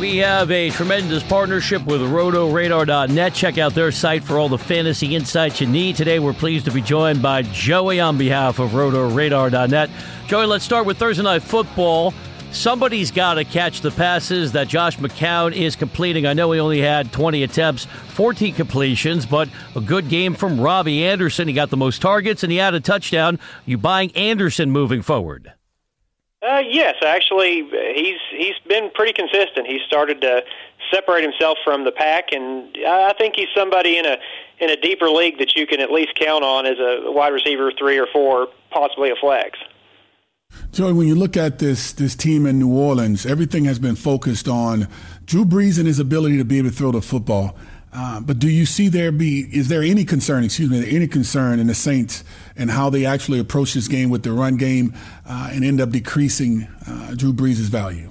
We have a tremendous partnership with RotoRadar.net. Check out their site for all the fantasy insights you need. Today, we're pleased to be joined by Joey on behalf of RotoRadar.net. Joey, let's start with Thursday Night Football. Somebody's got to catch the passes that Josh McCown is completing. I know he only had 20 attempts, 14 completions, but a good game from Robbie Anderson. He got the most targets and he had a touchdown. You buying Anderson moving forward? Uh, yes, actually, he's he's been pretty consistent. He's started to separate himself from the pack, and I think he's somebody in a in a deeper league that you can at least count on as a wide receiver three or four, possibly a flex. Joey, when you look at this this team in New Orleans, everything has been focused on Drew Brees and his ability to be able to throw the football. Uh, but do you see there be is there any concern? Excuse me, any concern in the Saints and how they actually approach this game with the run game uh, and end up decreasing uh, Drew Brees' value?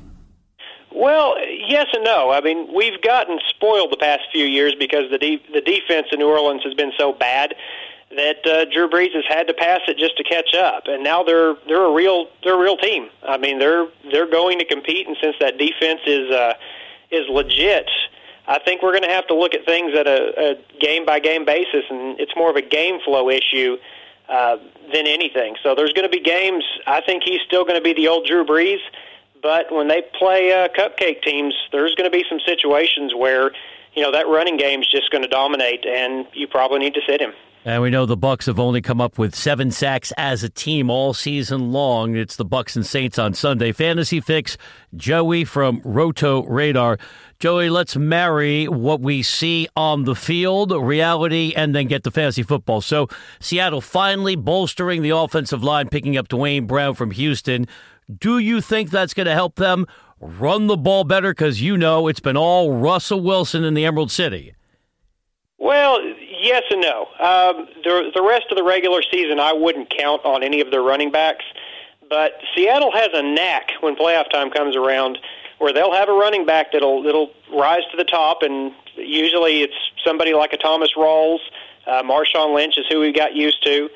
Well, yes and no. I mean, we've gotten spoiled the past few years because the de- the defense in New Orleans has been so bad that uh, Drew Brees has had to pass it just to catch up, and now they're they're a real they're a real team. I mean, they're they're going to compete, and since that defense is uh, is legit I think we're going to have to look at things at a, a game by game basis, and it's more of a game flow issue uh, than anything. So there's going to be games. I think he's still going to be the old Drew Brees, but when they play uh, cupcake teams, there's going to be some situations where you know that running game is just going to dominate, and you probably need to sit him. And we know the Bucs have only come up with seven sacks as a team all season long. It's the Bucs and Saints on Sunday. Fantasy Fix, Joey from Roto Radar. Joey, let's marry what we see on the field, reality, and then get to fantasy football. So Seattle finally bolstering the offensive line, picking up Duane Brown from Houston. Do you think that's going to help them run the ball better? Because you know it's been all Russell Wilson in the Emerald City. Well, yes and no. Um, the the rest of the regular season, I wouldn't count on any of their running backs. But Seattle has a knack when playoff time comes around, where they'll have a running back that'll that'll rise to the top, and usually it's somebody like a Thomas Rawls. Uh, Marshawn Lynch is who we got used to.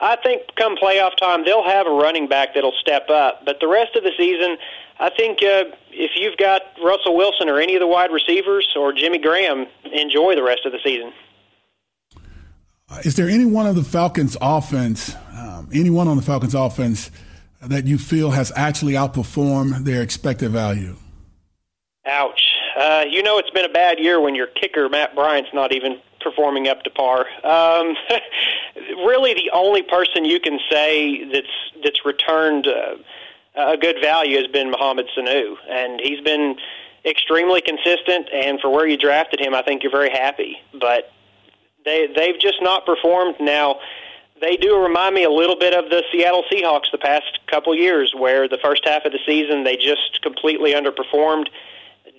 I think come playoff time, they'll have a running back that'll step up. But the rest of the season, I think uh, if you've got Russell Wilson or any of the wide receivers or Jimmy Graham, enjoy the rest of the season. Is there any one of the Falcons' offense, um, anyone on the Falcons' offense, that you feel has actually outperformed their expected value? Ouch. Uh, you know it's been a bad year when your kicker, Matt Bryant's not even performing up to par. Um, really, the only person you can say that's that's returned uh, a good value has been Mohamed Sanu, and he's been extremely consistent. And for where you drafted him, I think you're very happy. But they they've just not performed now. They do remind me a little bit of the Seattle Seahawks the past couple years, where the first half of the season they just completely underperformed.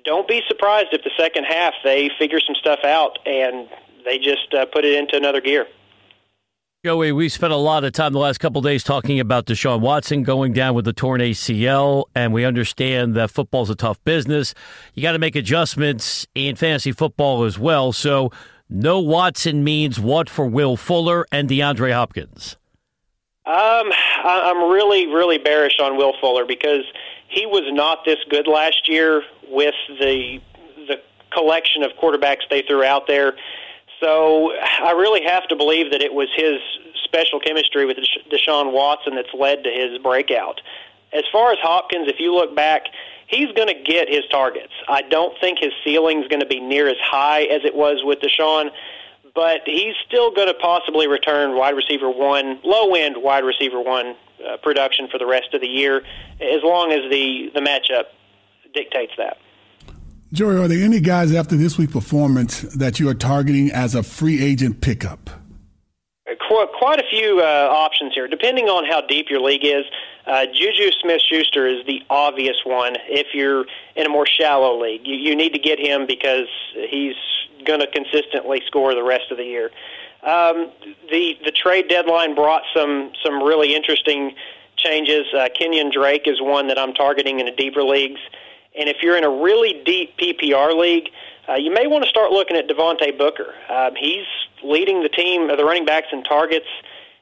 Don't be surprised if the second half they figure some stuff out and they just uh, put it into another gear. Joey, we spent a lot of time the last couple days talking about Deshaun Watson going down with the torn ACL, and we understand that football's a tough business. You got to make adjustments in fantasy football as well. So, no Watson means what for Will Fuller and DeAndre Hopkins? Um, I'm really, really bearish on Will Fuller because he was not this good last year with the the collection of quarterbacks they threw out there. So I really have to believe that it was his special chemistry with Deshaun Watson that's led to his breakout. As far as Hopkins, if you look back, he's going to get his targets. I don't think his ceiling is going to be near as high as it was with Deshaun, but he's still going to possibly return wide receiver one, low end wide receiver one uh, production for the rest of the year, as long as the the matchup dictates that. Joey, are there any guys after this week's performance that you are targeting as a free agent pickup? Quite a few uh, options here, depending on how deep your league is. Uh, Juju Smith-Schuster is the obvious one. If you're in a more shallow league, you, you need to get him because he's going to consistently score the rest of the year. Um, the the trade deadline brought some some really interesting changes. Uh, Kenyan Drake is one that I'm targeting in the deeper leagues, and if you're in a really deep PPR league, uh, you may want to start looking at Devontae Booker. Um, he's leading the team, uh, the running backs in targets.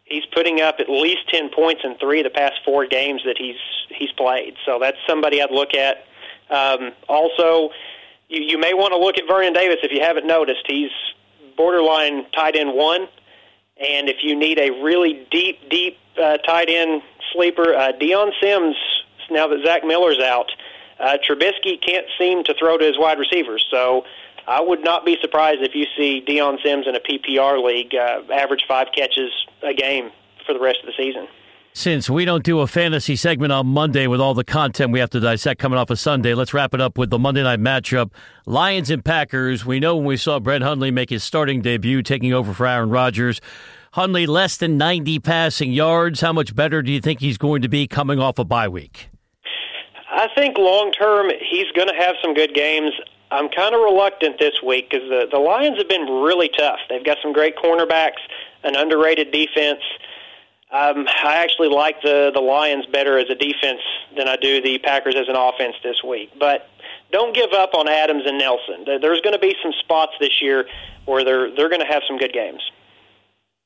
He's putting up at least ten points in three of the past four games that he's he's played. So that's somebody I'd look at. Um, also, you, you may want to look at Vernon Davis if you haven't noticed. He's borderline tight end one. And if you need a really deep, deep uh, tight end sleeper, uh, Dion Sims, now that Zach Miller's out, uh, Trubisky can't seem to throw to his wide receivers. So I would not be surprised if you see Dion Sims in a PPR league uh, average five catches a game for the rest of the season. Since we don't do a fantasy segment on Monday with all the content we have to dissect coming off of Sunday, let's wrap it up with the Monday night matchup. Lions and Packers. We know when we saw Brett Hundley make his starting debut, taking over for Aaron Rodgers. Hundley less than 90 passing yards. How much better do you think he's going to be coming off a bye week? I think long term he's going to have some good games. I'm kind of reluctant this week because the the Lions have been really tough. They've got some great cornerbacks, an underrated defense. Um, I actually like the the Lions better as a defense than I do the Packers as an offense this week. But don't give up on Adams and Nelson. There's going to be some spots this year where they're they're going to have some good games.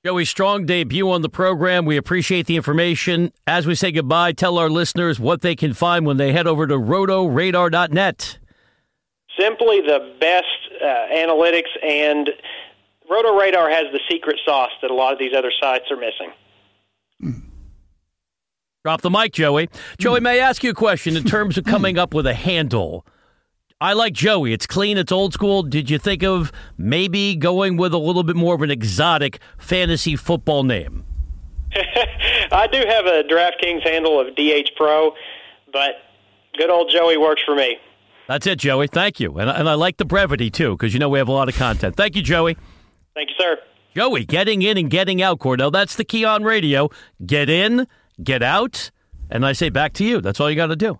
Joey Strong debut on the program. We appreciate the information. As we say goodbye, tell our listeners what they can find when they head over to rotoradar.net. Simply the best uh, analytics, and Roto Radar has the secret sauce that a lot of these other sites are missing. Drop the mic, Joey. Joey, may I ask you a question in terms of coming up with a handle? I like Joey. It's clean, it's old school. Did you think of maybe going with a little bit more of an exotic fantasy football name? I do have a DraftKings handle of DH Pro, but good old Joey works for me. That's it, Joey. Thank you. And, and I like the brevity, too, because you know we have a lot of content. Thank you, Joey. Thank you, sir. Joey, getting in and getting out, Kordell. That's the key on radio. Get in, get out, and I say back to you. That's all you got to do.